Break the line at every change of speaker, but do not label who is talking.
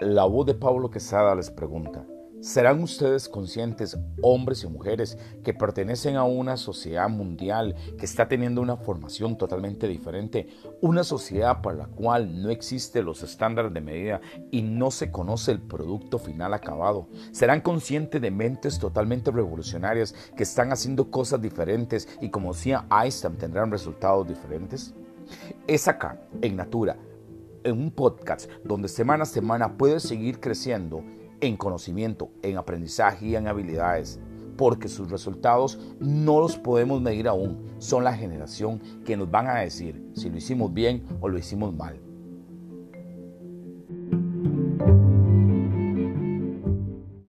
La voz de Pablo Quesada les pregunta, ¿serán ustedes conscientes, hombres y mujeres, que pertenecen a una sociedad mundial que está teniendo una formación totalmente diferente? Una sociedad para la cual no existen los estándares de medida y no se conoce el producto final acabado. ¿Serán conscientes de mentes totalmente revolucionarias que están haciendo cosas diferentes y como decía Einstein tendrán resultados diferentes? Es acá, en Natura, en un podcast donde semana a semana puedes seguir creciendo en conocimiento, en aprendizaje y en habilidades, porque sus resultados no los podemos medir aún, son la generación que nos van a decir si lo hicimos bien o lo hicimos mal.